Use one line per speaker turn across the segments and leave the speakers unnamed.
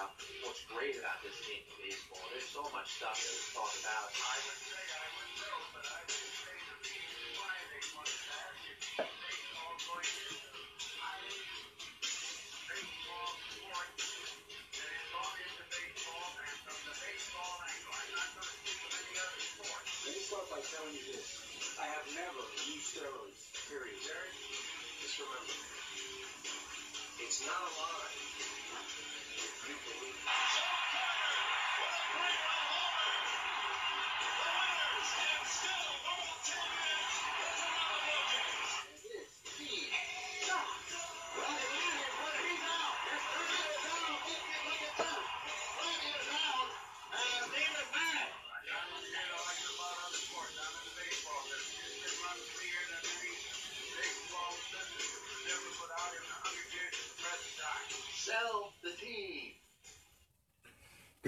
about what's great about this game of baseball. There's so much stuff that we talk about.
I would say I would know, but I would say the reason why they must have is baseball going to highly baseball sport that is gone into baseball and from the baseball angle. I'm not going to speak of any other sport.
Let me start by telling you this. I have never used steroids, period. Just remember, it's not a lie.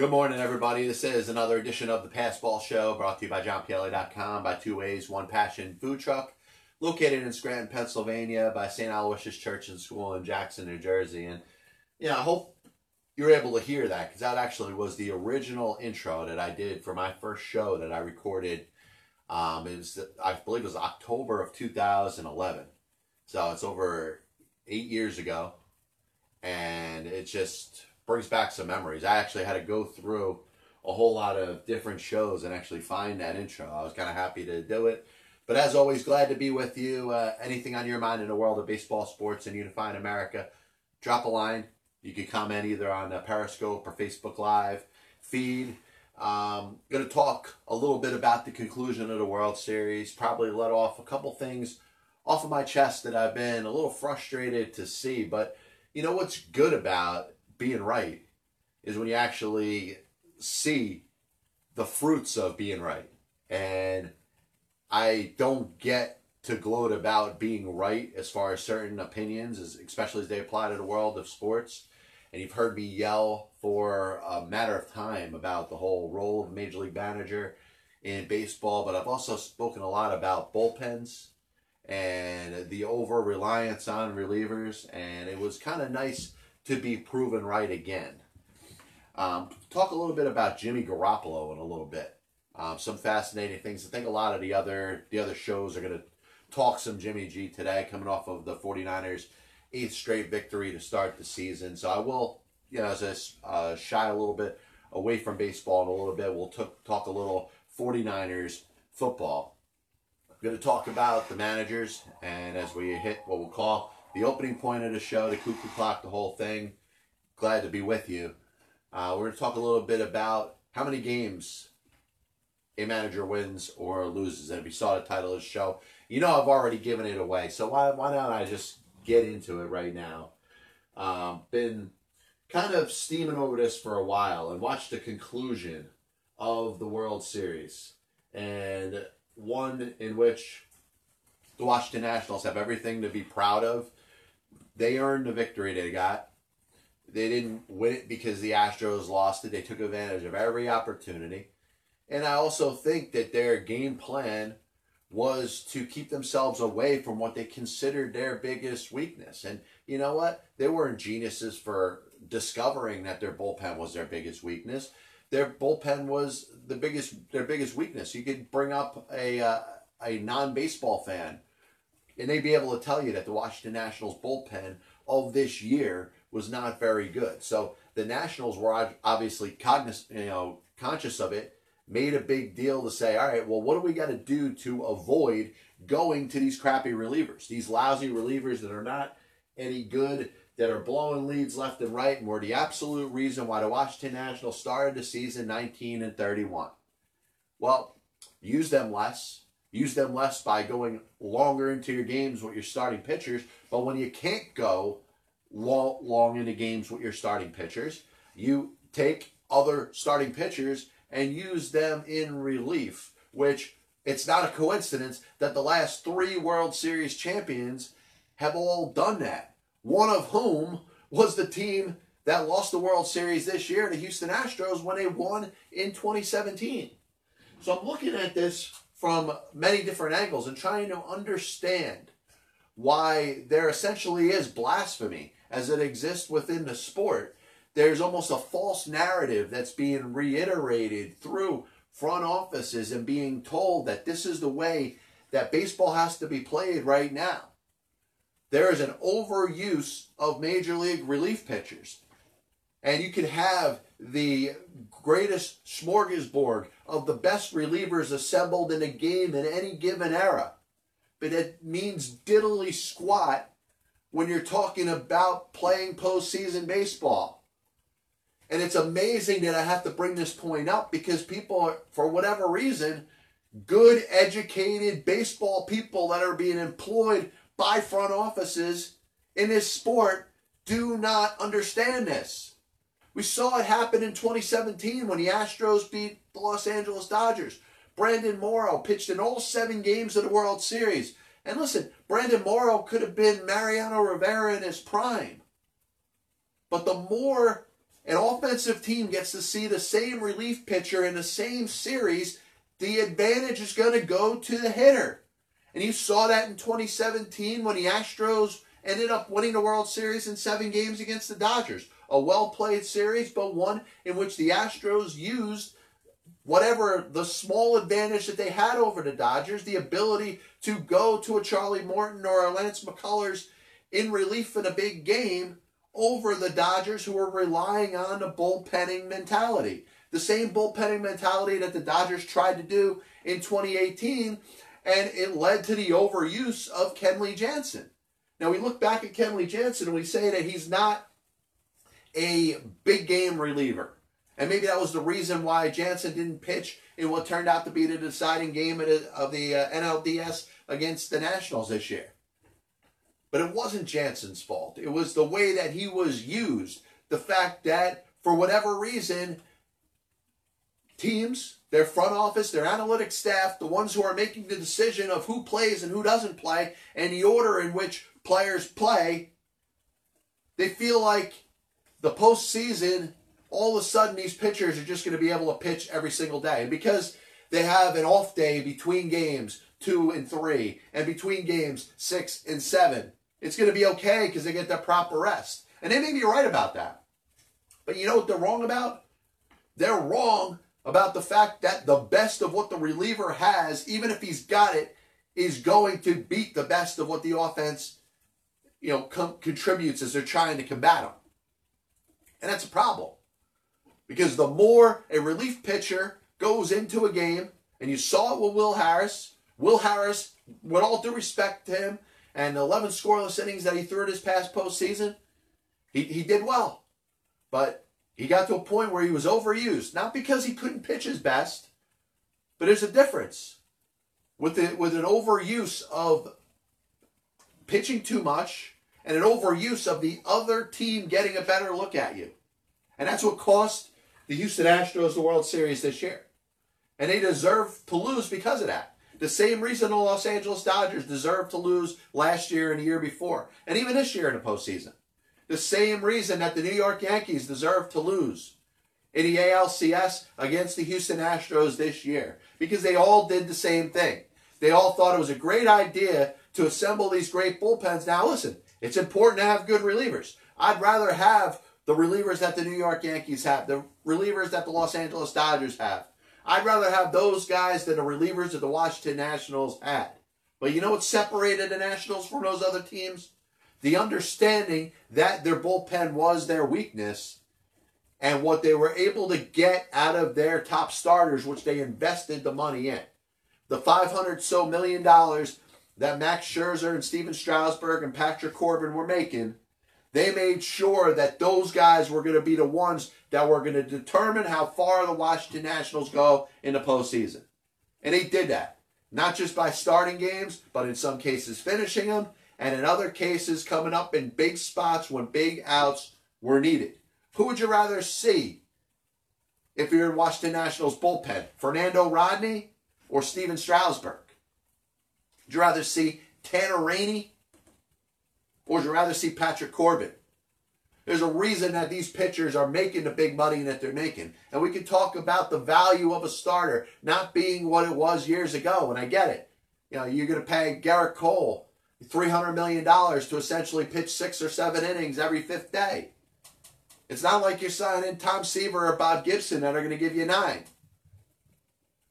Good morning, everybody. This is another edition of the Passball Show brought to you by JohnPielli.com by Two Ways, One Passion Food Truck, located in Scranton, Pennsylvania, by St. Aloysius Church and School in Jackson, New Jersey. And, yeah, I hope you're able to hear that because that actually was the original intro that I did for my first show that I recorded. Um, it was, I believe it was October of 2011. So it's over eight years ago. And it just brings back some memories. I actually had to go through a whole lot of different shows and actually find that intro. I was kind of happy to do it. But as always, glad to be with you. Uh, anything on your mind in the world of baseball, sports, and unifying America, drop a line. You can comment either on uh, Periscope or Facebook Live feed. Um, going to talk a little bit about the conclusion of the World Series. Probably let off a couple things off of my chest that I've been a little frustrated to see. But you know what's good about being right is when you actually see the fruits of being right. And I don't get to gloat about being right as far as certain opinions, especially as they apply to the world of sports. And you've heard me yell for a matter of time about the whole role of major league manager in baseball, but I've also spoken a lot about bullpens and the over reliance on relievers, and it was kind of nice to be proven right again. Um, talk a little bit about Jimmy Garoppolo in a little bit. Um, some fascinating things. I think a lot of the other the other shows are going to talk some Jimmy G today, coming off of the 49ers' eighth straight victory to start the season. So I will, you know, as I uh, shy a little bit away from baseball in a little bit, we'll t- talk a little 49ers football. I'm going to talk about the managers, and as we hit what we'll call the opening point of the show, the cuckoo clock, the whole thing. Glad to be with you. Uh, we're going to talk a little bit about how many games a manager wins or loses. And if you saw the title of the show, you know I've already given it away. So why why don't I just get into it right now? Um, been kind of steaming over this for a while and watched the conclusion of the World Series and one in which the Washington Nationals have everything to be proud of. They earned the victory they got. They didn't win it because the Astros lost it. They took advantage of every opportunity. And I also think that their game plan was to keep themselves away from what they considered their biggest weakness. And you know what? They weren't geniuses for discovering that their bullpen was their biggest weakness. Their bullpen was the biggest their biggest weakness. You could bring up a uh, a non-baseball fan and they'd be able to tell you that the Washington Nationals bullpen of this year was not very good. So the Nationals were obviously cognizant, you know, conscious of it, made a big deal to say, all right, well, what do we got to do to avoid going to these crappy relievers, these lousy relievers that are not any good, that are blowing leads left and right, and were the absolute reason why the Washington Nationals started the season 19 and 31. Well, use them less. Use them less by going longer into your games with your starting pitchers. But when you can't go long, long into games with your starting pitchers, you take other starting pitchers and use them in relief, which it's not a coincidence that the last three World Series champions have all done that. One of whom was the team that lost the World Series this year to Houston Astros when they won in 2017. So I'm looking at this from many different angles and trying to understand why there essentially is blasphemy as it exists within the sport. There's almost a false narrative that's being reiterated through front offices and being told that this is the way that baseball has to be played right now. There is an overuse of major league relief pitchers. And you can have the greatest smorgasbord of the best relievers assembled in a game in any given era. But it means diddly squat when you're talking about playing postseason baseball. And it's amazing that I have to bring this point up because people, are, for whatever reason, good, educated baseball people that are being employed by front offices in this sport do not understand this. We saw it happen in 2017 when the Astros beat the Los Angeles Dodgers. Brandon Morrow pitched in all seven games of the World Series. And listen, Brandon Morrow could have been Mariano Rivera in his prime. But the more an offensive team gets to see the same relief pitcher in the same series, the advantage is going to go to the hitter. And you saw that in 2017 when the Astros ended up winning the World Series in seven games against the Dodgers. A well played series, but one in which the Astros used whatever the small advantage that they had over the Dodgers, the ability to go to a Charlie Morton or a Lance McCullers in relief in a big game over the Dodgers who were relying on the bullpenning mentality. The same bullpenning mentality that the Dodgers tried to do in 2018, and it led to the overuse of Kenley Jansen. Now we look back at Kenley Jansen and we say that he's not a big game reliever. And maybe that was the reason why Jansen didn't pitch in what turned out to be the deciding game of the uh, NLDS against the Nationals this year. But it wasn't Jansen's fault. It was the way that he was used. The fact that, for whatever reason, teams, their front office, their analytic staff, the ones who are making the decision of who plays and who doesn't play, and the order in which players play, they feel like the postseason, all of a sudden these pitchers are just going to be able to pitch every single day. And because they have an off day between games, two and three, and between games, six and seven, it's going to be okay because they get their proper rest. And they may be right about that. But you know what they're wrong about? They're wrong about the fact that the best of what the reliever has, even if he's got it, is going to beat the best of what the offense, you know, com- contributes as they're trying to combat them. And that's a problem. Because the more a relief pitcher goes into a game, and you saw it with Will Harris, Will Harris, with all due respect to him, and the 11 scoreless innings that he threw in his past postseason, he, he did well. But he got to a point where he was overused, not because he couldn't pitch his best, but there's a difference with the, with an overuse of pitching too much and an overuse of the other team getting a better look at you. And that's what cost the Houston Astros the World Series this year. And they deserve to lose because of that. The same reason the Los Angeles Dodgers deserved to lose last year and the year before, and even this year in the postseason. The same reason that the New York Yankees deserve to lose in the ALCS against the Houston Astros this year, because they all did the same thing. They all thought it was a great idea to assemble these great bullpens. Now, listen, it's important to have good relievers. I'd rather have the relievers that the New York Yankees have, the relievers that the Los Angeles Dodgers have. I'd rather have those guys than the relievers that the Washington Nationals had. But you know what separated the Nationals from those other teams? The understanding that their bullpen was their weakness and what they were able to get out of their top starters, which they invested the money in. The 500 so million dollars that Max Scherzer and Stephen Strasburg and Patrick Corbin were making, they made sure that those guys were going to be the ones that were going to determine how far the Washington Nationals go in the postseason. And they did that. Not just by starting games, but in some cases finishing them, and in other cases coming up in big spots when big outs were needed. Who would you rather see if you're in Washington Nationals bullpen? Fernando Rodney or Stephen Strasburg? Would you rather see Tanner Rainey? Or would you rather see Patrick Corbin? There's a reason that these pitchers are making the big money that they're making. And we can talk about the value of a starter not being what it was years ago, and I get it. You know, you're going to pay Gerrit Cole $300 million to essentially pitch six or seven innings every fifth day. It's not like you're signing Tom Seaver or Bob Gibson that are going to give you nine.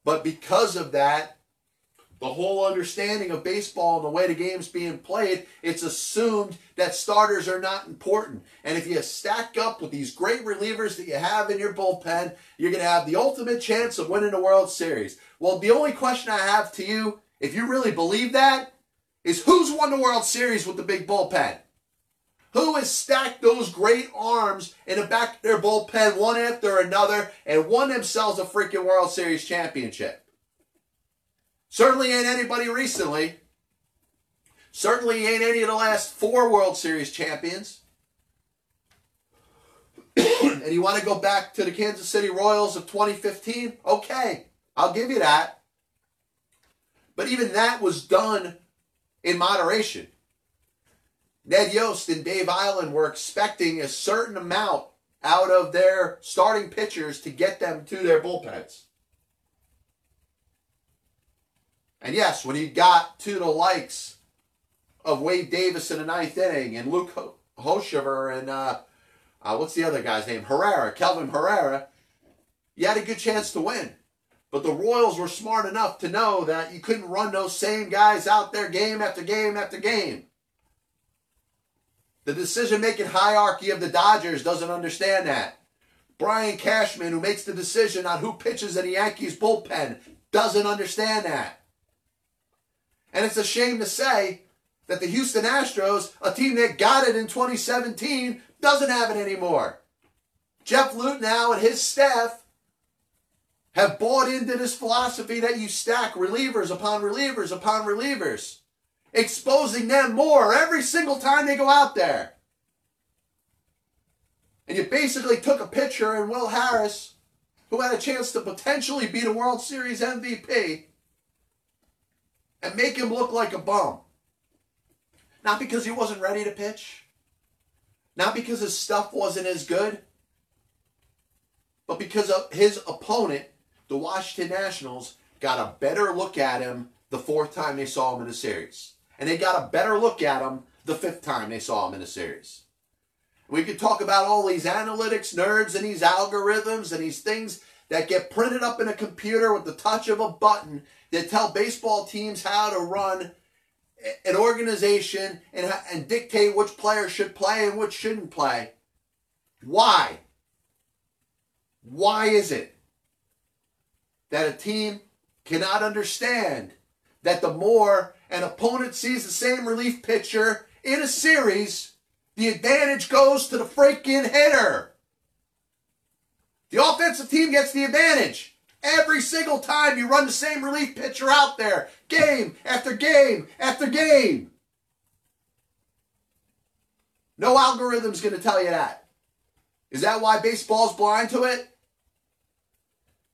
But because of that, the whole understanding of baseball and the way the game's being played, it's assumed that starters are not important. And if you stack up with these great relievers that you have in your bullpen, you're going to have the ultimate chance of winning the World Series. Well, the only question I have to you, if you really believe that, is who's won the World Series with the big bullpen? Who has stacked those great arms in the back of their bullpen one after another and won themselves a freaking World Series championship? Certainly ain't anybody recently. Certainly ain't any of the last four World Series champions. and you want to go back to the Kansas City Royals of 2015? Okay, I'll give you that. But even that was done in moderation. Ned Yost and Dave Eiland were expecting a certain amount out of their starting pitchers to get them to their bullpens. And yes, when you got to the likes of Wade Davis in the ninth inning and Luke Hochevar and uh, uh, what's the other guy's name? Herrera, Kelvin Herrera, you had a good chance to win. But the Royals were smart enough to know that you couldn't run those same guys out there game after game after game. The decision making hierarchy of the Dodgers doesn't understand that. Brian Cashman, who makes the decision on who pitches in the Yankees bullpen, doesn't understand that. And it's a shame to say that the Houston Astros, a team that got it in 2017, doesn't have it anymore. Jeff Luhnow and his staff have bought into this philosophy that you stack relievers upon relievers upon relievers, exposing them more every single time they go out there. And you basically took a pitcher in Will Harris, who had a chance to potentially be the World Series MVP, and make him look like a bum. Not because he wasn't ready to pitch, not because his stuff wasn't as good, but because of his opponent, the Washington Nationals, got a better look at him the fourth time they saw him in a series. And they got a better look at him the fifth time they saw him in a series. We could talk about all these analytics nerds and these algorithms and these things that get printed up in a computer with the touch of a button that tell baseball teams how to run an organization and, and dictate which players should play and which shouldn't play. Why? Why is it that a team cannot understand that the more an opponent sees the same relief pitcher in a series, the advantage goes to the freaking hitter? The offensive team gets the advantage. Every single time you run the same relief pitcher out there, game after game after game. No algorithm's going to tell you that. Is that why baseball's blind to it?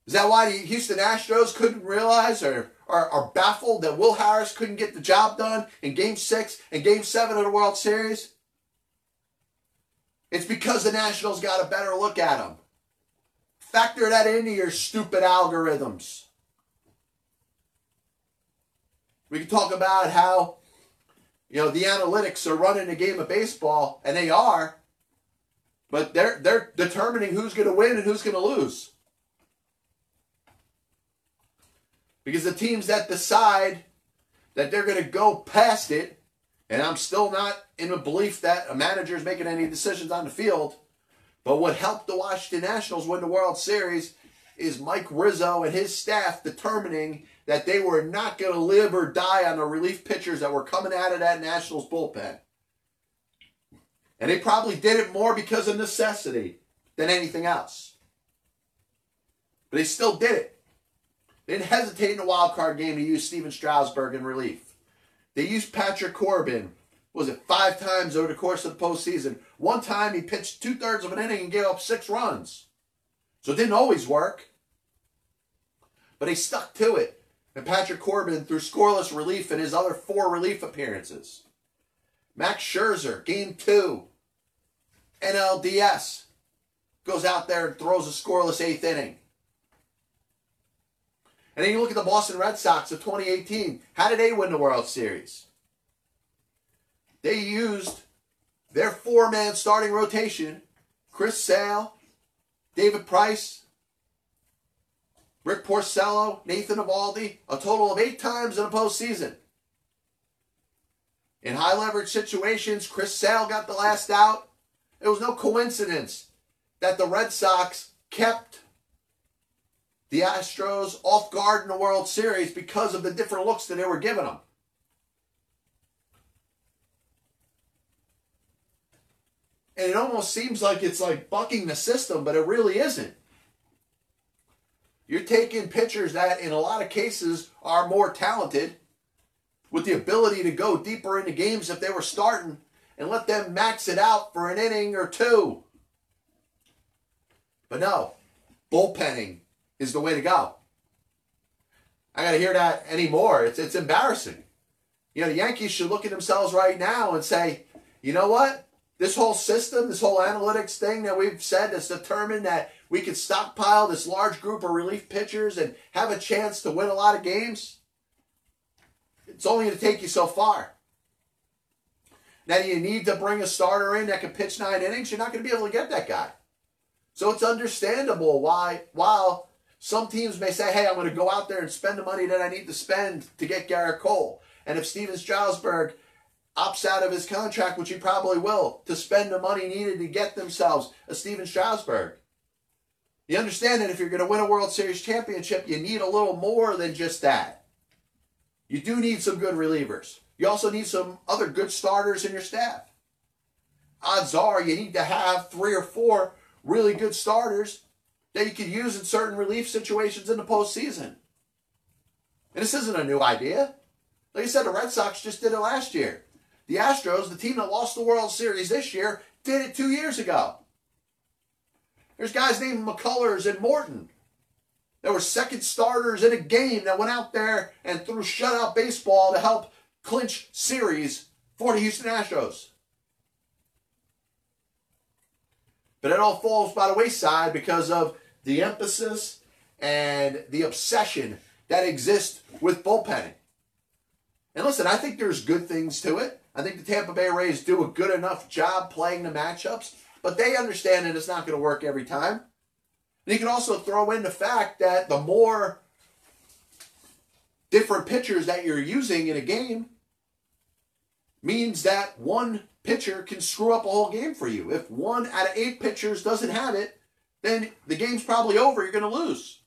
Is that why the Houston Astros couldn't realize or are, are baffled that Will Harris couldn't get the job done in game six and game seven of the World Series? It's because the Nationals got a better look at him. Factor that into your stupid algorithms. We can talk about how, you know, the analytics are running a game of baseball, and they are, but they're they're determining who's going to win and who's going to lose. Because the teams that decide that they're going to go past it, and I'm still not in the belief that a manager is making any decisions on the field but what helped the Washington Nationals win the World Series is Mike Rizzo and his staff determining that they were not going to live or die on the relief pitchers that were coming out of that Nationals bullpen. And they probably did it more because of necessity than anything else. But they still did it. They didn't hesitate in the wild card game to use Stephen Strasburg in relief. They used Patrick Corbin was it five times over the course of the postseason. One time he pitched two thirds of an inning and gave up six runs. So it didn't always work. But he stuck to it. And Patrick Corbin threw scoreless relief in his other four relief appearances. Max Scherzer, game two. NLDS goes out there and throws a scoreless eighth inning. And then you look at the Boston Red Sox of 2018. How did they win the World Series? They used their four man starting rotation Chris Sale, David Price, Rick Porcello, Nathan Eovaldi, a total of eight times in a postseason. In high leverage situations, Chris Sale got the last out. It was no coincidence that the Red Sox kept the Astros off guard in the World Series because of the different looks that they were giving them. And it almost seems like it's like bucking the system, but it really isn't. You're taking pitchers that, in a lot of cases, are more talented with the ability to go deeper into games if they were starting and let them max it out for an inning or two. But no, bullpenning is the way to go. I got to hear that anymore. It's, it's embarrassing. You know, the Yankees should look at themselves right now and say, you know what? This whole system, this whole analytics thing that we've said has determined that we could stockpile this large group of relief pitchers and have a chance to win a lot of games. It's only going to take you so far. Now, you need to bring a starter in that can pitch nine innings. You're not going to be able to get that guy. So it's understandable why, while some teams may say, hey, I'm going to go out there and spend the money that I need to spend to get Gerrit Cole. And if Stephen Strasburg opts out of his contract, which he probably will, to spend the money needed to get themselves a Stephen Strasburg. You understand that if you're going to win a World Series championship, you need a little more than just that. You do need some good relievers. You also need some other good starters in your staff. Odds are you need to have three or four really good starters that you could use in certain relief situations in the postseason. And this isn't a new idea. Like I said, the Red Sox just did it last year. The Astros, the team that lost the World Series this year, did it two years ago. There's guys named McCullers and Morton that were second starters in a game that went out there and threw shutout baseball to help clinch series for the Houston Astros. But it all falls by the wayside because of the emphasis and the obsession that exists with bullpenning. And listen, I think there's good things to it. I think the Tampa Bay Rays do a good enough job playing the matchups, but they understand that it's not going to work every time. And you can also throw in the fact that the more different pitchers that you're using in a game means that one pitcher can screw up a whole game for you. If one out of eight pitchers doesn't have it, then the game's probably over. You're going to lose.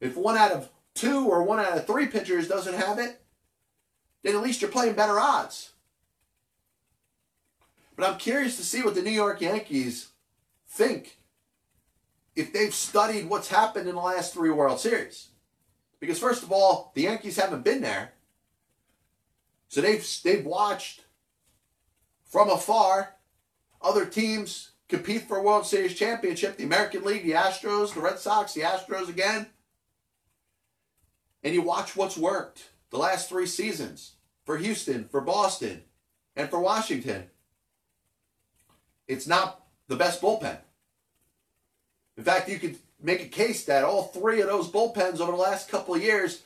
If one out of two or one out of three pitchers doesn't have it, then at least you're playing better odds. But I'm curious to see what the New York Yankees think if they've studied what's happened in the last three World Series. Because first of all, the Yankees haven't been there. So they've they've watched from afar other teams compete for a World Series championship, the American League, the Astros, the Red Sox, the Astros again. And you watch what's worked the last three seasons for Houston, for Boston, and for Washington. It's not the best bullpen. In fact, you could make a case that all three of those bullpens over the last couple of years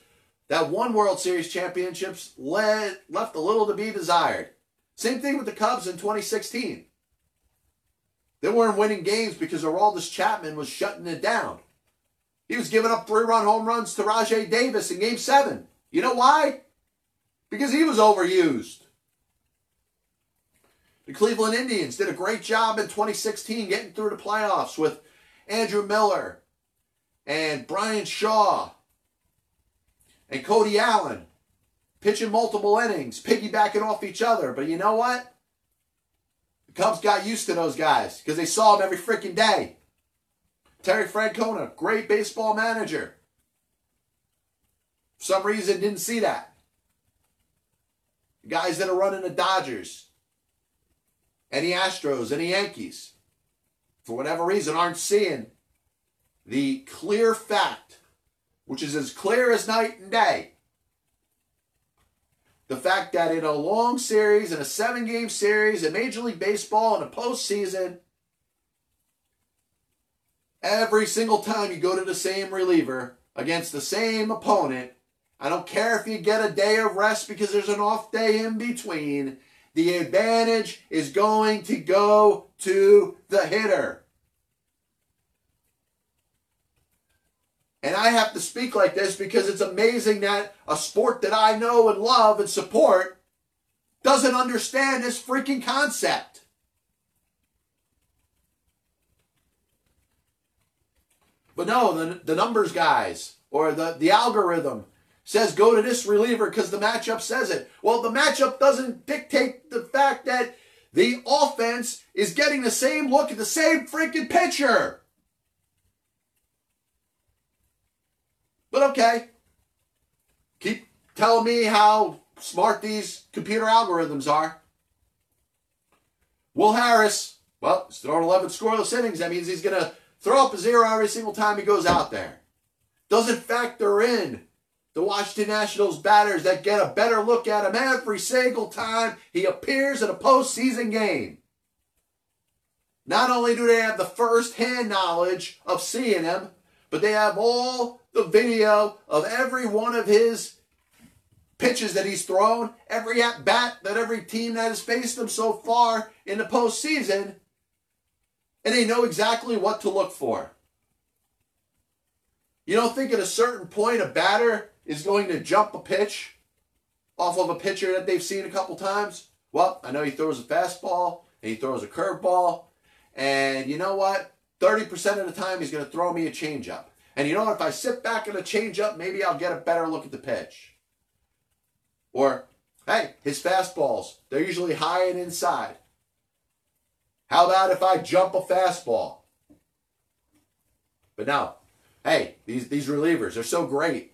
that won World Series championships led, left a little to be desired. Same thing with the Cubs in 2016. They weren't winning games because Aroldis Chapman was shutting it down. He was giving up three-run home runs to Rajay Davis in Game 7. You know why? Because he was overused. The Cleveland Indians did a great job in 2016 getting through the playoffs with Andrew Miller and Bryan Shaw and Cody Allen pitching multiple innings, piggybacking off each other. But you know what? The Cubs got used to those guys because they saw them every freaking day. Terry Francona, great baseball manager. For some reason, didn't see that. The guys that are running the Dodgers the Astros the Yankees, for whatever reason, aren't seeing the clear fact, which is as clear as night and day. The fact that in a long series, in a seven game series in Major League Baseball in a postseason, Every single time you go to the same reliever against the same opponent, I don't care if you get a day of rest because there's an off day in between, the advantage is going to go to the hitter. And I have to speak like this because it's amazing that a sport that I know and love and support doesn't understand this freaking concept. But no, the, the numbers guys or the, the algorithm says go to this reliever because the matchup says it. Well, the matchup doesn't dictate the fact that the offense is getting the same look at the same freaking pitcher. But okay. Keep telling me how smart these computer algorithms are. Will Harris, well, he's thrown 11 scoreless innings. That means he's going to throw up a zero every single time he goes out there. Doesn't factor in the Washington Nationals batters that get a better look at him every single time he appears in a postseason game. Not only do they have the first hand knowledge of seeing him, but they have all the video of every one of his pitches that he's thrown, every at bat that every team that has faced him so far in the postseason, and they know exactly what to look for. You don't think at a certain point a batter is going to jump a pitch off of a pitcher that they've seen a couple times? Well, I know he throws a fastball and he throws a curveball, and you know what? 30% of the time he's going to throw me a changeup. And you know what? If I sit back in a changeup, maybe I'll get a better look at the pitch. Or, hey, his fastballs, they're usually high and inside. How about if I jump a fastball? But no, hey, these, these relievers, they're so great.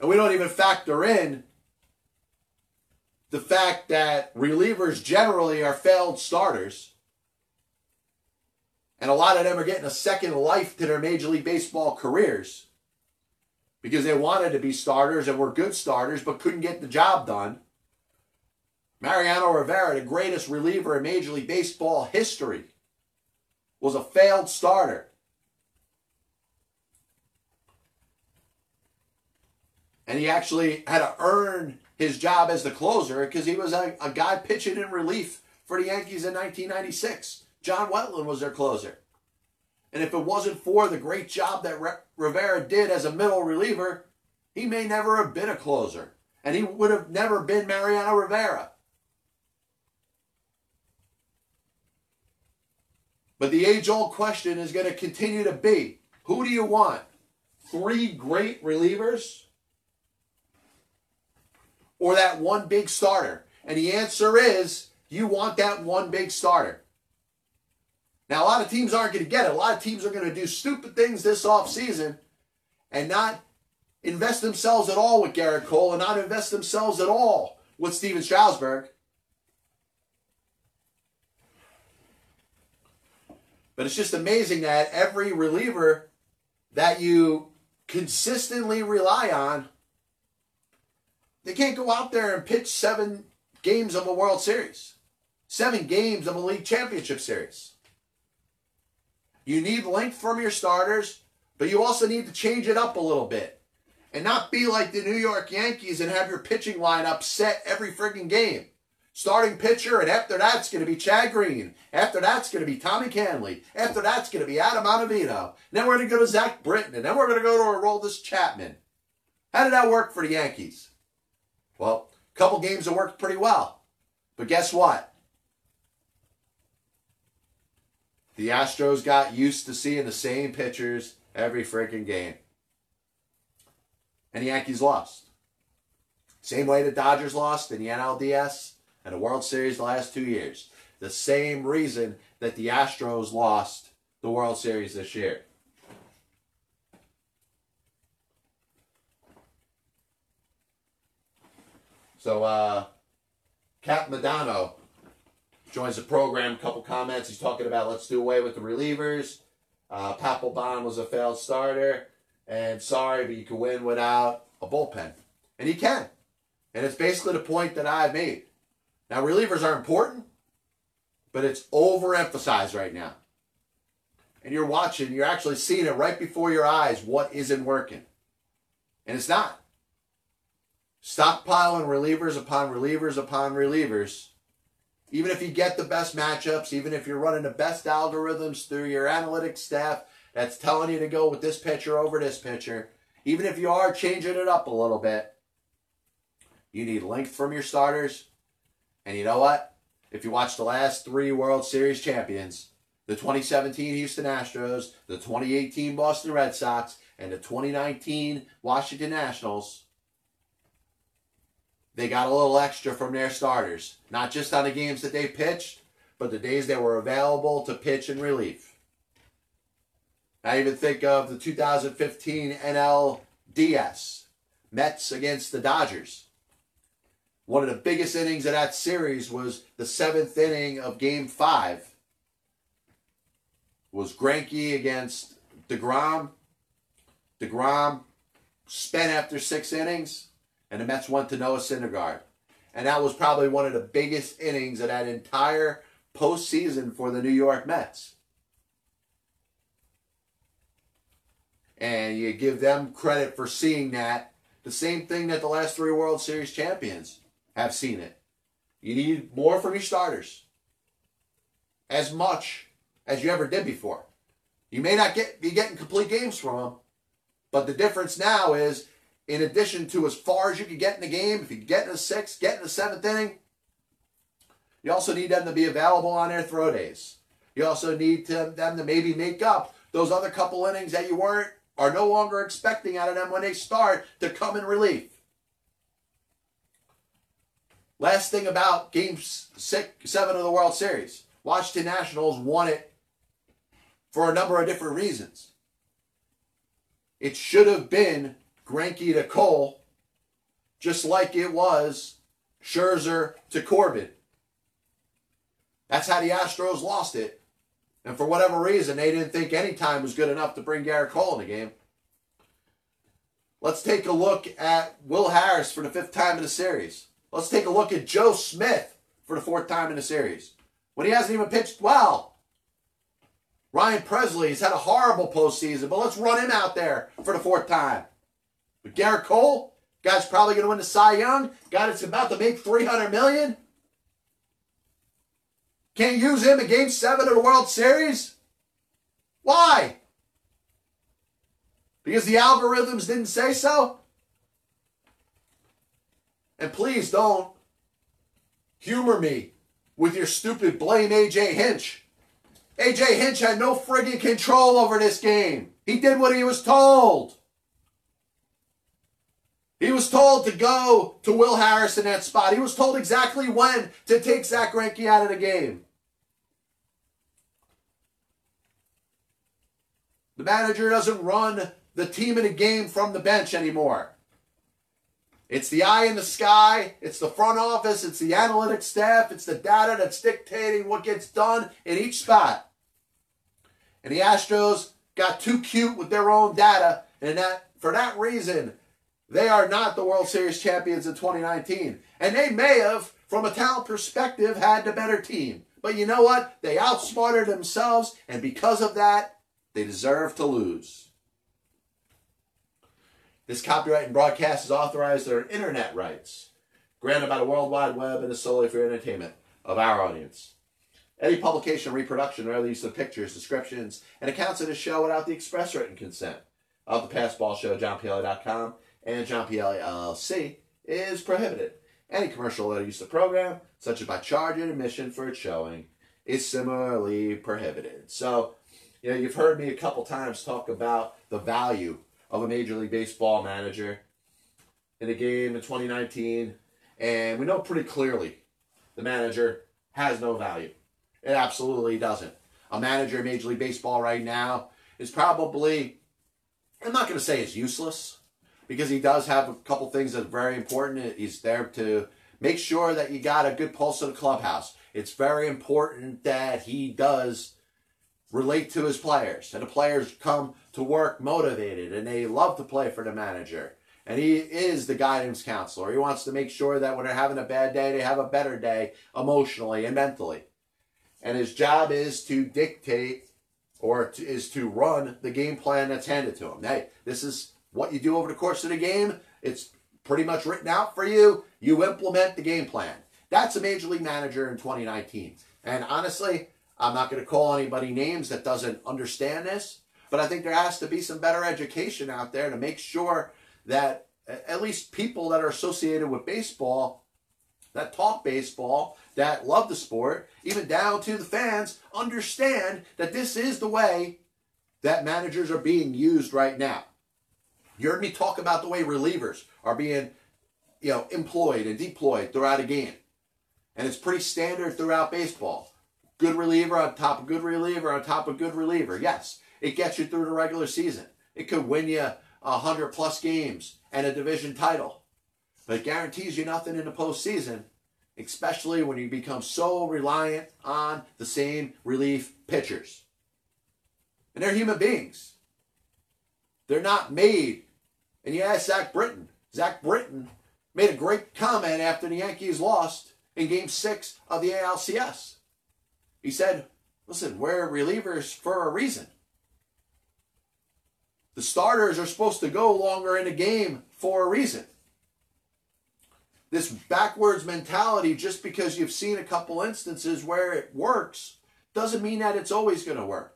And we don't even factor in the fact that relievers generally are failed starters. And a lot of them are getting a second life to their Major League Baseball careers because they wanted to be starters and were good starters but couldn't get the job done. Mariano Rivera, the greatest reliever in Major League Baseball history, was a failed starter. And he actually had to earn his job as the closer because he was a, a guy pitching in relief for the Yankees in 1996. John Wetteland was their closer. And if it wasn't for the great job that Re- Rivera did as a middle reliever, he may never have been a closer. And he would have never been Mariano Rivera. But the age old question is going to continue to be who do you want? Three great relievers? Or that one big starter? And the answer is you want that one big starter. Now, a lot of teams aren't going to get it. A lot of teams are going to do stupid things this offseason and not invest themselves at all with Gerrit Cole and not invest themselves at all with Stephen Strasburg. But it's just amazing that every reliever that you consistently rely on, they can't go out there and pitch seven games of a World Series, seven games of a League Championship Series. You need length from your starters, but you also need to change it up a little bit. And not be like the New York Yankees and have your pitching lineup set every frigging game. Starting pitcher, and after that's going to be Chad Green. After that's going to be Tommy Kahnle. After that's going to be Adam Ottavino. Then we're going to go to Zach Britton. And then we're going to go to Aroldis Chapman. How did that work for the Yankees? Well, a couple games have worked pretty well. But guess what? The Astros got used to seeing the same pitchers every freaking game. And the Yankees lost. Same way the Dodgers lost in the NLDS and the World Series the last two years. The same reason that the Astros lost the World Series this year. So, uh, Cap Madano joins the program. Couple comments. He's talking about let's do away with the relievers. Uh, Papelbon was a failed starter, and sorry, but you can win without a bullpen, and he can. And it's basically the point that I've made. Now, relievers are important, but it's overemphasized right now. and you're watching, you're actually seeing it right before your eyes what isn't working. And it's not. Stockpiling relievers upon relievers upon relievers. Even if you get the best matchups, even if you're running the best algorithms through your analytics staff that's telling you to go with this pitcher over this pitcher, even if you are changing it up a little bit, you need length from your starters. And you know what? If you watch the last three World Series champions, the 2017 Houston Astros, the 2018 Boston Red Sox, and the 2019 Washington Nationals, they got a little extra from their starters. Not just on the games that they pitched, but the days they were available to pitch in relief. I even think of the 2015 NLDS Mets against the Dodgers. One of the biggest innings of that series was the seventh inning of Game Five. Was Greinke against Degrom? Degrom spent after six innings, and the Mets went to Noah Syndergaard, and that was probably one of the biggest innings of that entire postseason for the New York Mets. And you give them credit for seeing that. The same thing that the last three World Series champions have seen it. You need more from your starters. As much as you ever did before. You may not get be getting complete games from them, but the difference now is in addition to as far as you could get in the game, if you get in the sixth, get in the seventh inning, you also need them to be available on their throw days. You also need to, them to maybe make up those other couple innings that you weren't are no longer expecting out of them when they start to come in relief. Last thing about Game six, Seven of the World Series, Washington Nationals won it for a number of different reasons. It should have been Greinke to Cole, just like it was Scherzer to Corbin. That's how the Astros lost it. And for whatever reason, they didn't think any time was good enough to bring Gerrit Cole in the game. Let's take a look at Will Harris for the fifth time in the series. Let's take a look at Joe Smith for the fourth time in the series. When he hasn't even pitched well. Ryan Pressly's had a horrible postseason, but let's run him out there for the fourth time. But Gerrit Cole, guy's probably going to win the Cy Young. Guy that's about to make 300 million. Can't use him in Game 7 of the World Series? Why? Because the algorithms didn't say so? And please don't humor me with your stupid blame AJ Hinch. AJ Hinch had no friggin' control over this game. He did what he was told. He was told to go to Will Harris in that spot. He was told exactly when to take Zack Greinke out of the game. The manager doesn't run the team in a game from the bench anymore. It's the eye in the sky, it's the front office, it's the analytics staff, it's the data that's dictating what gets done in each spot. And the Astros got too cute with their own data, and that for that reason, they are not the World Series champions in 2019. And they may have, from a talent perspective, had the better team. But you know what? They outsmarted themselves, and because of that, they deserve to lose. This copyright and broadcast is authorized under internet rights, granted by the World Wide Web and is solely for entertainment of our audience. Any publication, reproduction, or other use of pictures, descriptions, and accounts of the show without the express written consent of the Passball Show, JohnPielli.com, and John Pielli LLC is prohibited. Any commercial or use the program, such as by charging admission for its showing, is similarly prohibited. So, you know, you've heard me a couple times talk about the value of a Major League Baseball manager in a game in 2019, and we know pretty clearly the manager has no value. It absolutely doesn't. A manager in Major League Baseball right now is probably, I'm not going to say it's useless, because he does have a couple things that are very important. He's there to make sure that you got a good pulse of the clubhouse. It's very important that he does relate to his players, and the players come to work motivated and they love to play for the manager. And he is the guidance counselor. He wants to make sure that when they're having a bad day, they have a better day emotionally and mentally. And his job is to dictate or to, is to run the game plan that's handed to him. Hey, this is what you do over the course of the game. It's pretty much written out for you. You implement the game plan. That's a major league manager in 2019. And honestly, I'm not going to call anybody names that doesn't understand this, but I think there has to be some better education out there to make sure that at least people that are associated with baseball, that talk baseball, that love the sport, even down to the fans, understand that this is the way that managers are being used right now. You heard me talk about the way relievers are being, you know, employed and deployed throughout a game. And it's pretty standard throughout baseball. Good reliever on top of good reliever on top of good reliever. Yes, it gets you through the regular season. It could win you 100 plus games and a division title. But it guarantees you nothing in the postseason, especially when you become so reliant on the same relief pitchers. And they're human beings. They're not made. And you ask Zach Britton. Zach Britton made a great comment after the Yankees lost in game six of the ALCS. He said, listen, we're relievers for a reason. The starters are supposed to go longer in a game for a reason. This backwards mentality, just because you've seen a couple instances where it works, doesn't mean that it's always going to work.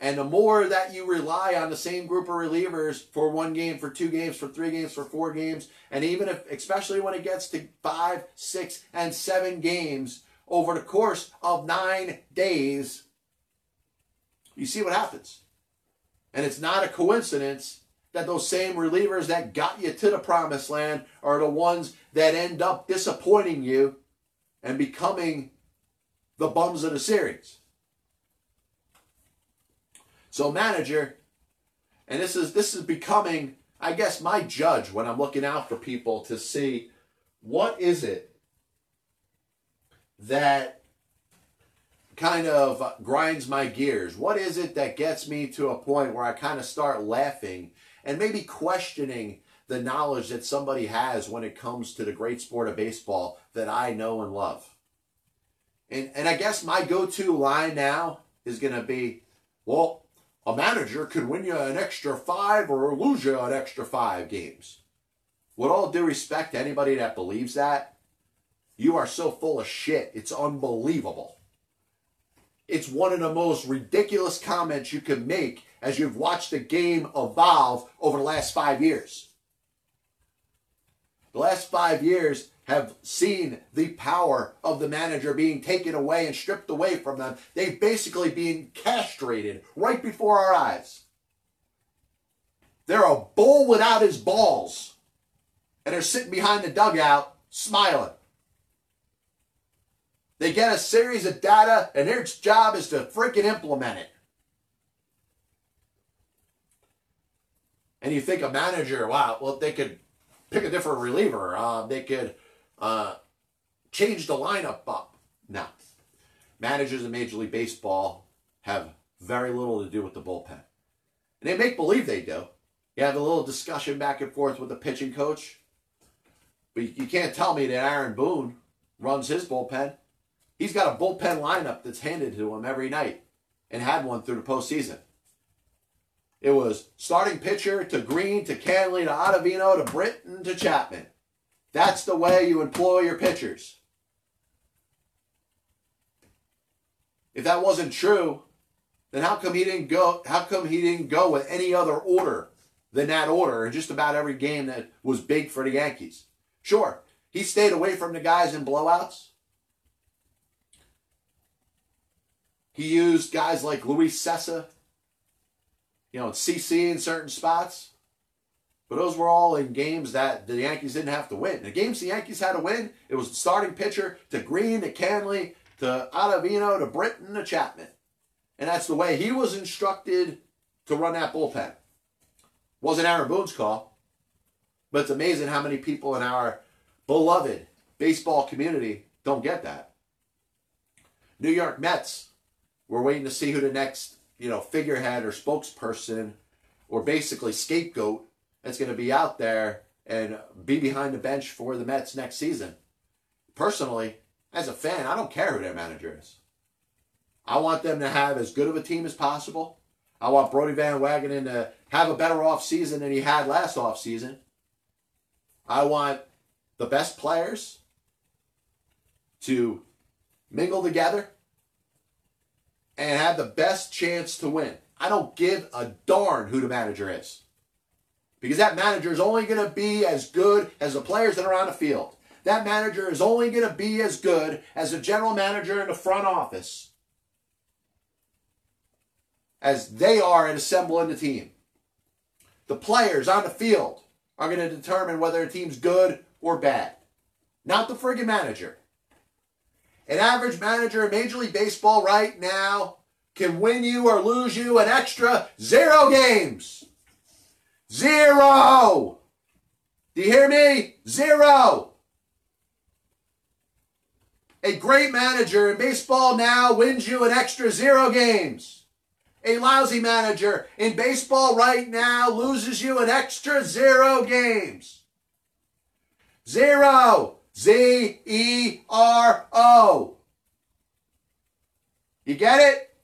And the more that you rely on the same group of relievers for one game, for two games, for three games, for four games, and even if, especially when it gets to five, six, and seven games over the course of nine days, you see what happens. And it's not a coincidence that those same relievers that got you to the promised land are the ones that end up disappointing you and becoming the bums of the series. So manager, and this is this is becoming, I guess, my judge when I'm looking out for people to see what is it that kind of grinds my gears? What is it that gets me to a point where I kind of start laughing and maybe questioning the knowledge that somebody has when it comes to the great sport of baseball that I know and love? And, and I guess my go to line now is going to be, well, a manager could win you an extra five or lose you an extra five games. With all due respect to anybody that believes that, you are so full of shit. It's unbelievable. It's one of the most ridiculous comments you can make as you've watched the game evolve over the last five years. The last five years have seen the power of the manager being taken away and stripped away from them. They've basically been castrated right before our eyes. They're a bull without his balls. And they're sitting behind the dugout smiling. They get a series of data, and their job is to freaking implement it. And you think a manager, wow, well, they could pick a different reliever. Uh, they could uh, change the lineup up. Now, managers in Major League Baseball have very little to do with the bullpen. And they make believe they do. You have a little discussion back and forth with the pitching coach. But you can't tell me that Aaron Boone runs his bullpen. He's got a bullpen lineup that's handed to him every night and had one through the postseason. It was starting pitcher to Green to Kahnle to Ottavino to Britton to Chapman. That's the way you employ your pitchers. If that wasn't true, then how come he didn't go how come he didn't go with any other order than that order in just about every game that was big for the Yankees? Sure, he stayed away from the guys in blowouts. He used guys like Luis Cessa, you know, CC in certain spots. But those were all in games that the Yankees didn't have to win. The games the Yankees had to win, it was starting pitcher to Green to Kahnle, to Ottavino to Britton to Chapman. And that's the way he was instructed to run that bullpen. Wasn't Aaron Boone's call, but it's amazing how many people in our beloved baseball community don't get that. New York Mets, we're waiting to see who the next, you know, figurehead or spokesperson or basically scapegoat that's going to be out there and be behind the bench for the Mets next season. Personally, as a fan, I don't care who their manager is. I want them to have as good of a team as possible. I want Brodie Van Wagenen to have a better off season than he had last off season. I want the best players to mingle together and have the best chance to win. I don't give a darn who the manager is. Because that manager is only going to be as good as the players that are on the field. That manager is only going to be as good as the general manager in the front office as they are at assembling the team. The players on the field are going to determine whether a team's good or bad, not the friggin' manager. An average manager in Major League Baseball right now can win you or lose you an extra zero games. Zero! Do you hear me? Zero! A great manager in baseball now wins you an extra zero games. A lousy manager in baseball right now loses you an extra zero games. Zero. Z E R O. You get it?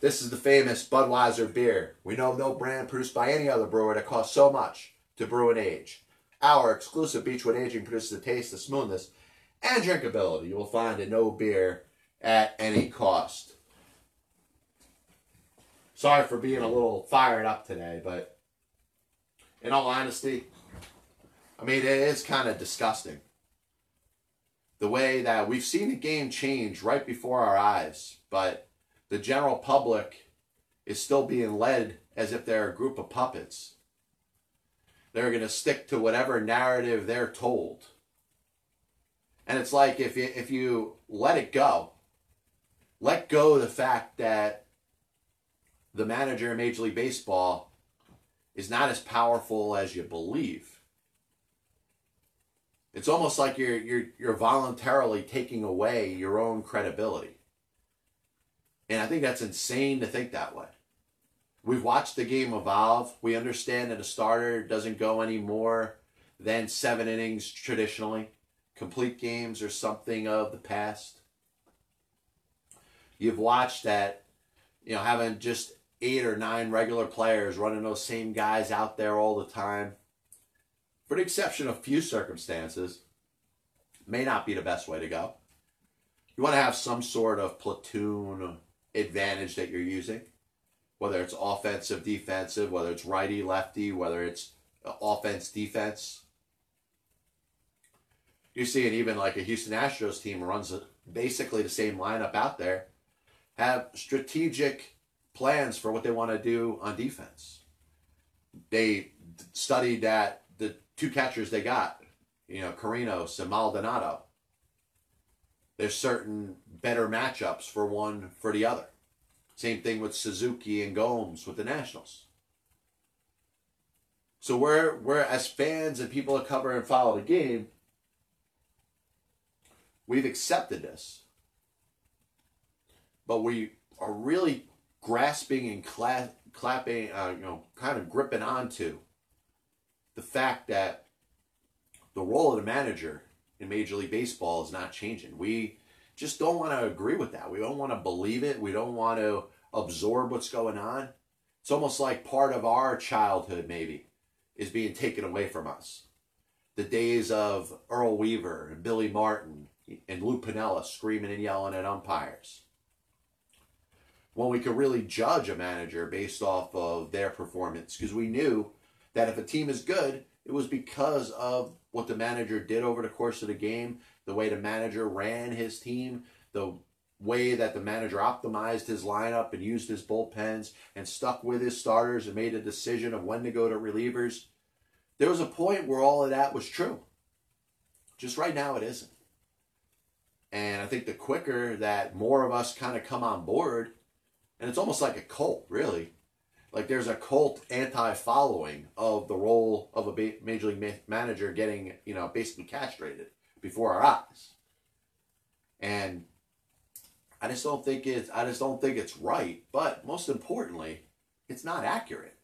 This is the famous Budweiser beer. We know no brand produced by any other brewer that costs so much to brew and age. Our exclusive Beechwood aging produces the taste, the smoothness, and drinkability you will find in no beer at any cost. Sorry for being a little fired up today, but in all honesty, I mean, it is kind of disgusting. The way that we've seen the game change right before our eyes, but the general public is still being led as if they're a group of puppets. They're going to stick to whatever narrative they're told. And it's like if you, if you let it go, let go the fact that the manager in Major League Baseball is not as powerful as you believe. It's almost like you're you're you're voluntarily taking away your own credibility. And I think that's insane to think that way. We've watched the game evolve. We understand that a starter doesn't go any more than seven innings traditionally. Complete games are something of the past. You've watched that, you know, having just eight or nine regular players running those same guys out there all the time, for the exception of a few circumstances, may not be the best way to go. You want to have some sort of platoon advantage that you're using, whether it's offensive, defensive, whether it's righty, lefty, whether it's uh, offense, defense. You see it even like a Houston Astros team runs basically the same lineup out there, have strategic plans for what they want to do on defense. They studied that the two catchers they got, you know, Chirinos and Maldonado. There's certain better matchups for one for the other. Same thing with Suzuki and Gomes with the Nationals. So we're we're as fans and people that cover and follow the game, we've accepted this. But we are really grasping and cla- clapping, uh, you know, kind of gripping onto the fact that the role of the manager in Major League Baseball is not changing. We just don't want to agree with that. We don't want to believe it. We don't want to absorb what's going on. It's almost like part of our childhood, maybe, is being taken away from us. The days of Earl Weaver and Billy Martin and Lou Piniella screaming and yelling at umpires. When we could really judge a manager based off of their performance, because we knew that if a team is good, it was because of what the manager did over the course of the game, the way the manager ran his team, the way that the manager optimized his lineup and used his bullpens and stuck with his starters and made a decision of when to go to relievers. There was a point where all of that was true. Just right now, it isn't. And I think the quicker that more of us kind of come on board, and it's almost like a cult, really. Like there's a cult anti-following of the role of a major league ma- manager getting, you know, basically castrated before our eyes. And I just don't think it's I just don't think it's right. But most importantly, it's not accurate.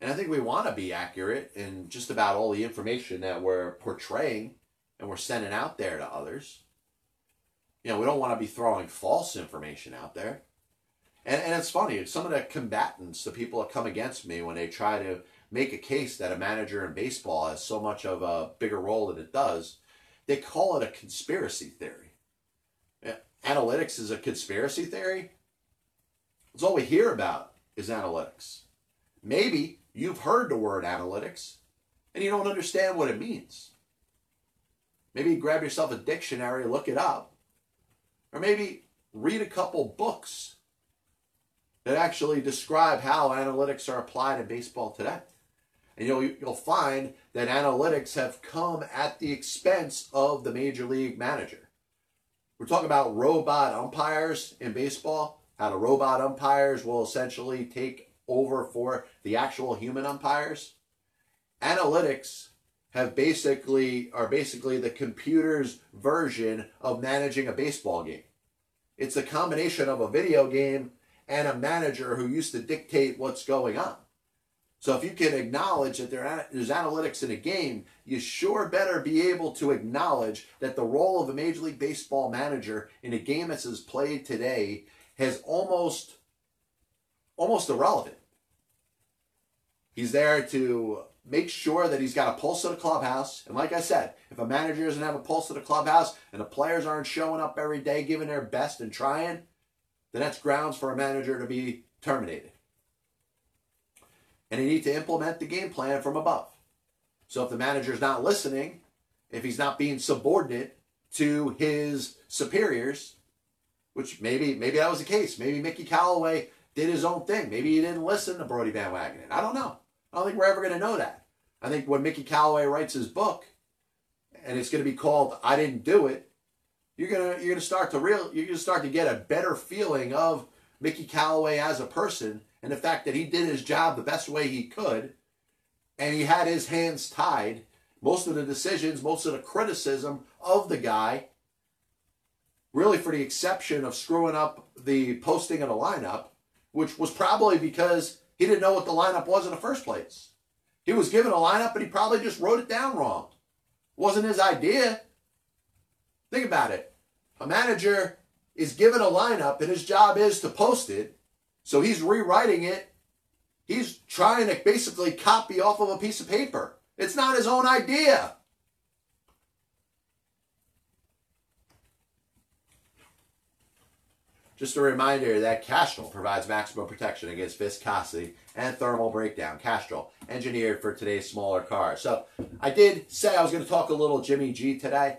And I think we want to be accurate in just about all the information that we're portraying and we're sending out there to others. You know, we don't want to be throwing false information out there. And, and it's funny, some of the combatants, the people that come against me when they try to make a case that a manager in baseball has so much of a bigger role than it does, they call it a conspiracy theory. Analytics is a conspiracy theory. It's all we hear about is analytics. Maybe you've heard the word analytics and you don't understand what it means. Maybe grab yourself a dictionary, look it up, or maybe read a couple books that actually describe how analytics are applied in baseball today. And you'll, you'll find that analytics have come at the expense of the major league manager. We're talking about robot umpires in baseball, how the robot umpires will essentially take over for the actual human umpires. Analytics have basically are basically the computer's version of managing a baseball game. It's a combination of a video game and a manager who used to dictate what's going on. So if you can acknowledge that there's analytics in a game, you sure better be able to acknowledge that the role of a Major League Baseball manager in a game as is played today has almost almost irrelevant. He's there to make sure that he's got a pulse of the clubhouse. And like I said, if a manager doesn't have a pulse of the clubhouse and the players aren't showing up every day, giving their best and trying, then that's grounds for a manager to be terminated. And they need to implement the game plan from above. So if the manager's not listening, if he's not being subordinate to his superiors, which maybe maybe that was the case. Maybe Mickey Callaway did his own thing. Maybe he didn't listen to Brodie Van Wagenen. I don't know. I don't think we're ever going to know that. I think when Mickey Callaway writes his book, and it's going to be called "I Didn't Do It," you're gonna you're gonna start to real you're gonna start to get a better feeling of Mickey Callaway as a person and the fact that he did his job the best way he could, and he had his hands tied. Most of the decisions, most of the criticism of the guy, really for the exception of screwing up the posting of the lineup, which was probably because he didn't know what the lineup was in the first place. He was given a lineup, but he probably just wrote it down wrong. It wasn't his idea. Think about it. A manager is given a lineup, and his job is to post it. So he's rewriting it. He's trying to basically copy off of a piece of paper. It's not his own idea. Just a reminder that Castrol provides maximum protection against viscosity and thermal breakdown. Castrol, engineered for today's smaller cars. So I did say I was going to talk a little Jimmy G today.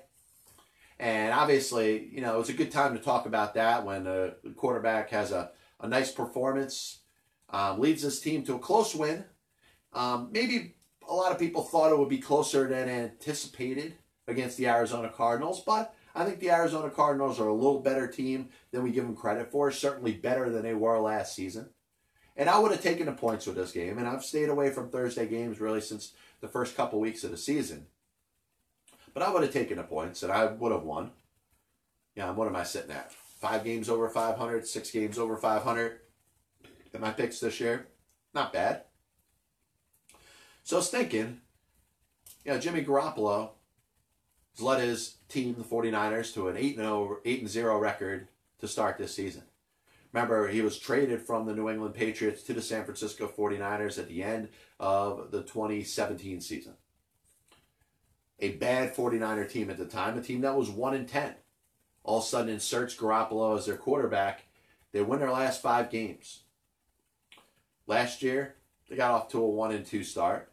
And obviously, you know, it's a good time to talk about that when the quarterback has a, a nice performance, um, leads his team to a close win. Um, maybe a lot of people thought it would be closer than anticipated against the Arizona Cardinals, but I think the Arizona Cardinals are a little better team than we give them credit for, certainly better than they were last season. And I would have taken the points with this game, and I've stayed away from Thursday games really since the first couple weeks of the season. But I would have taken the points, and I would have won. Yeah, what am I sitting at? Five games over 500, six games over 500. And my picks this year, not bad. So I was thinking, you know, Jimmy Garoppolo has led his team, the 49ers, to an 8 0 8 0 record to start this season. Remember, he was traded from the New England Patriots to the San Francisco 49ers at the end of the 2017 season. A bad 49er team at the time, a team that was 1 in 10. All of a sudden inserts Garoppolo as their quarterback. They win their last five games. Last year, they got off to a 1 and 2 start.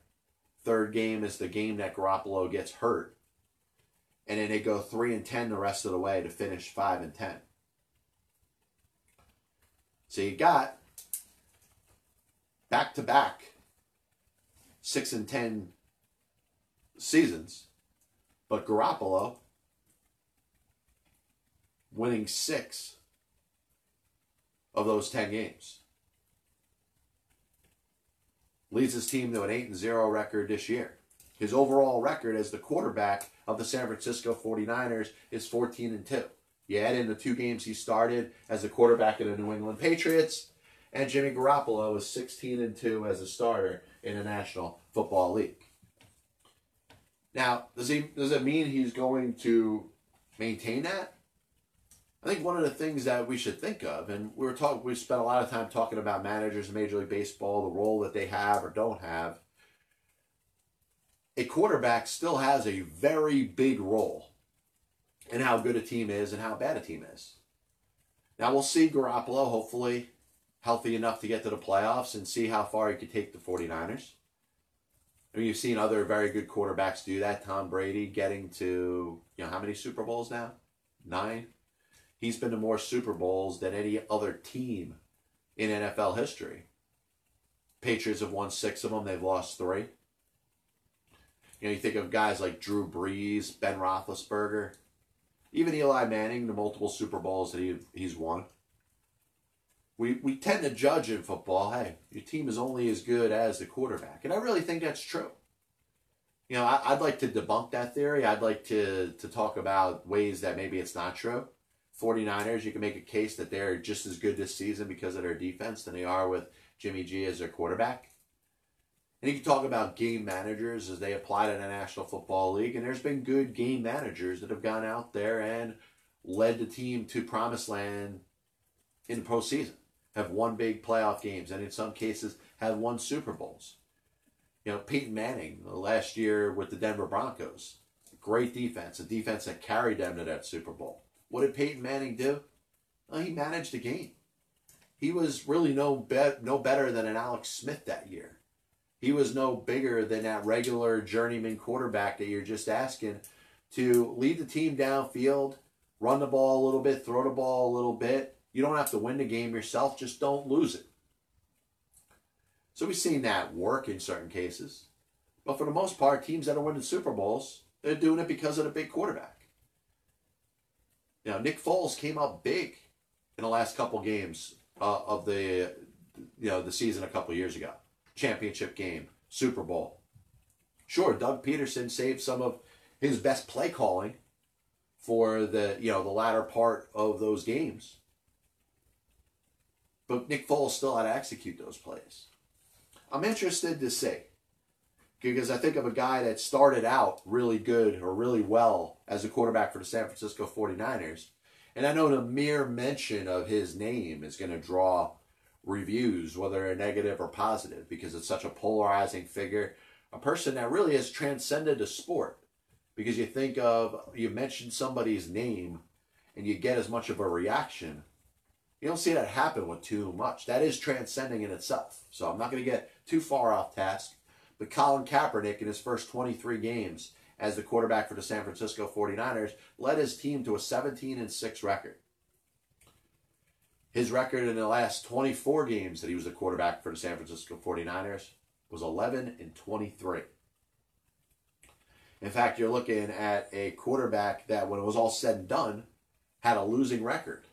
Third game is the game that Garoppolo gets hurt and then they go three and ten the rest of the way to finish five and ten. So you got back to back six and ten seasons, but Garoppolo winning six of those ten games. Leads his team to an eight and zero record this year. His overall record as the quarterback of the San Francisco 49ers is 14 and 2. You add in the two games he started as a quarterback of the New England Patriots, and Jimmy Garoppolo is 16 and 2 as a starter in the National Football League. Now, does he does it mean he's going to maintain that? I think one of the things that we should think of, and we were talking, we spent a lot of time talking about managers in Major League Baseball, the role that they have or don't have. A quarterback still has a very big role in how good a team is and how bad a team is. Now we'll see Garoppolo hopefully healthy enough to get to the playoffs and see how far he could take the 49ers. I mean, you've seen other very good quarterbacks do that. Tom Brady getting to, you know, how many Super Bowls now? Nine. He's been to more Super Bowls than any other team in NFL history. Patriots have won six of them, they've lost three. You know, you think of guys like Drew Brees, Ben Roethlisberger, even Eli Manning, the multiple Super Bowls that he, he's won. We, we tend to judge in football, hey, your team is only as good as the quarterback. And I really think that's true. You know, I, would like to debunk that theory. I'd like to, to talk about ways that maybe it's not true. 49ers, you can make a case that they're just as good this season because of their defense than they are with Jimmy G as their quarterback. And you can talk about game managers as they apply to the National Football League. And there's been good game managers that have gone out there and led the team to promised land in the postseason, have won big playoff games, and in some cases have won Super Bowls. You know, Peyton Manning last year with the Denver Broncos, great defense, a defense that carried them to that Super Bowl. What did Peyton Manning do? Well, he managed the game. He was really no be- no better than an Alex Smith that year. He was no bigger than that regular journeyman quarterback that you're just asking to lead the team downfield, run the ball a little bit, throw the ball a little bit. You don't have to win the game yourself, just don't lose it. So we've seen that work in certain cases. But for the most part, teams that are winning Super Bowls, they're doing it because of the big quarterback. Now, Nick Foles came up big in the last couple games uh, of the you know the season a couple years ago. Championship game, Super Bowl. Sure, Doug Pederson saved some of his best play calling for the you know the latter part of those games. But Nick Foles still had to execute those plays. I'm interested to see because I think of a guy that started out really good or really well as a quarterback for the San Francisco 49ers. And I know the mere mention of his name is going to draw reviews, whether they're negative or positive, because it's such a polarizing figure, a person that really has transcended the sport. Because you think of, you mention somebody's name and you get as much of a reaction. You don't see that happen with too much. That is transcending in itself. So I'm not going to get too far off task. But Colin Kaepernick, in his first 23 games as the quarterback for the San Francisco 49ers, led his team to a 17 and 6 record. His record in the last 24 games that he was the quarterback for the San Francisco 49ers was 11 and 23. In fact, you're looking at a quarterback that, when it was all said and done, had a losing record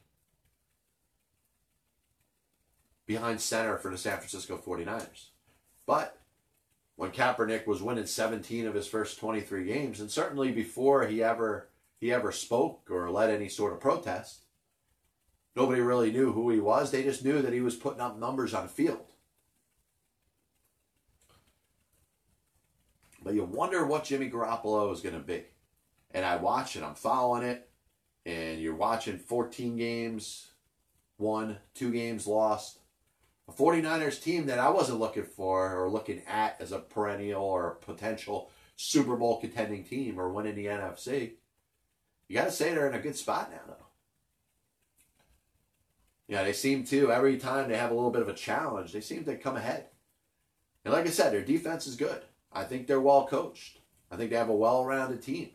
behind center for the San Francisco 49ers. But when Kaepernick was winning 17 of his first 23 games, and certainly before he ever he ever spoke or led any sort of protest, nobody really knew who he was. They just knew that he was putting up numbers on the field. But you wonder what Jimmy Garoppolo is going to be. And I watch it, I'm following it, and you're watching 14 games, won, two games lost a 49ers team that I wasn't looking for or looking at as a perennial or potential Super Bowl contending team or winning the NFC. You got to say they're in a good spot now, though. Yeah, they seem to, every time they have a little bit of a challenge, they seem to come ahead. And like I said, their defense is good. I think they're well coached. I think they have a well rounded team.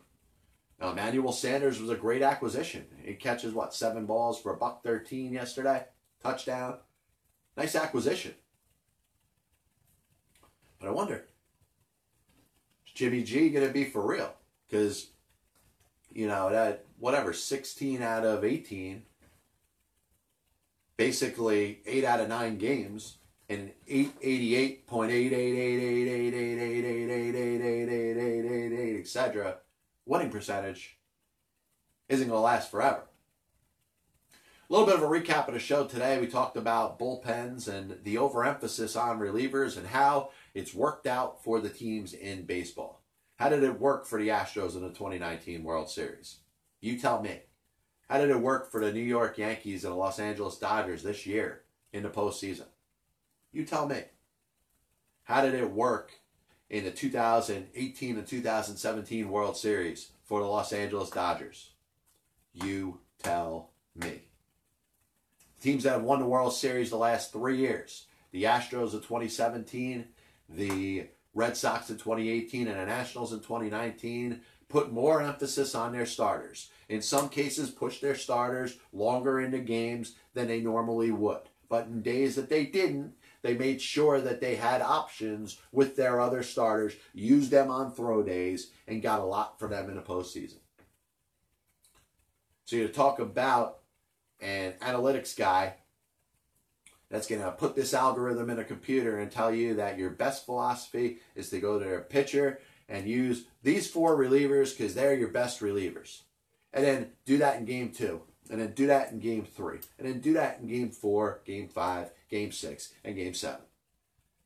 Now, Emmanuel Sanders was a great acquisition. He catches, what, seven balls for a buck 13 yesterday? Touchdown. Nice acquisition. But I wonder, is Jimmy G going to be for real? Because, you know, that, whatever, 16 out of 18, basically 8 out of 9 games, and 888.8888888888888888, etc. winning percentage isn't going to last forever. A little bit of a recap of the show today. We talked about bullpens and the overemphasis on relievers and how it's worked out for the teams in baseball. How did it work for the Astros in the 2019 World Series? You tell me. How did it work for the New York Yankees and the Los Angeles Dodgers this year in the postseason? You tell me. How did it work in the 2018 and 2017 World Series for the Los Angeles Dodgers? You tell me. Teams that have won the World Series the last three years the Astros in 2017, the Red Sox in 2018, and the Nationals in 2019 put more emphasis on their starters. In some cases, push their starters longer into games than they normally would. But in days that they didn't, they made sure that they had options with their other starters, used them on throw days, and got a lot for them in the postseason. So you talk about an analytics guy that's going to put this algorithm in a computer and tell you that your best philosophy is to go to their pitcher and use these four relievers because they're your best relievers. And then do that in game two. And then do that in game three. And then do that in game four, game five, game six, and game seven.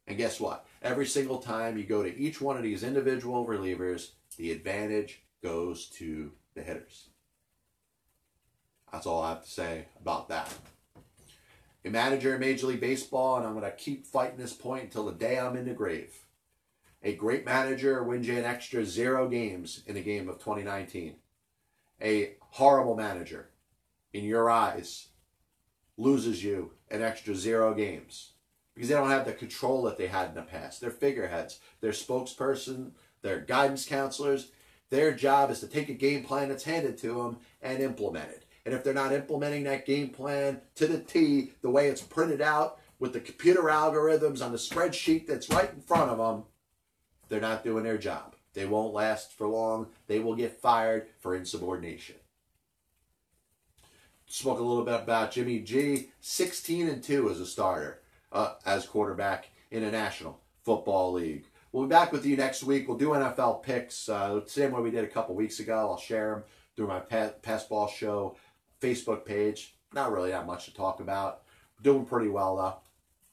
And guess what? Every single time you go to each one of these individual relievers, the advantage goes to the hitters. That's all I have to say about that. A manager in Major League Baseball, and I'm going to keep fighting this point until the day I'm in the grave. A great manager wins you an extra zero games in a game of 2019. A horrible manager, in your eyes, loses you an extra zero games because they don't have the control that they had in the past. They're figureheads, they're spokesperson, they're guidance counselors. Their job is to take a game plan that's handed to them and implement it. And if they're not implementing that game plan to the T, the way it's printed out with the computer algorithms on the spreadsheet that's right in front of them, they're not doing their job. They won't last for long. They will get fired for insubordination. Spoke a little bit about Jimmy G. 16 and 2 as a starter, uh, as quarterback in a National Football League. We'll be back with you next week. We'll do NFL picks, uh, same way we did a couple weeks ago. I'll share them through my Pass Ball Show Facebook page. Not really that much to talk about. Doing pretty well though.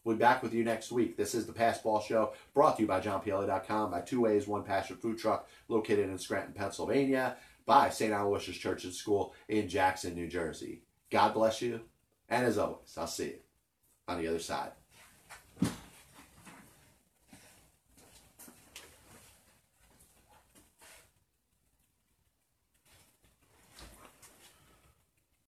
We'll be back with you next week. This is the Pass Ball Show, brought to you by JohnPielli.com, by Two Ways, One Passion Food Truck, located in Scranton, Pennsylvania, by St. Aloysius Church and School in Jackson, New Jersey. God bless you, and as always, I'll see you on the other side.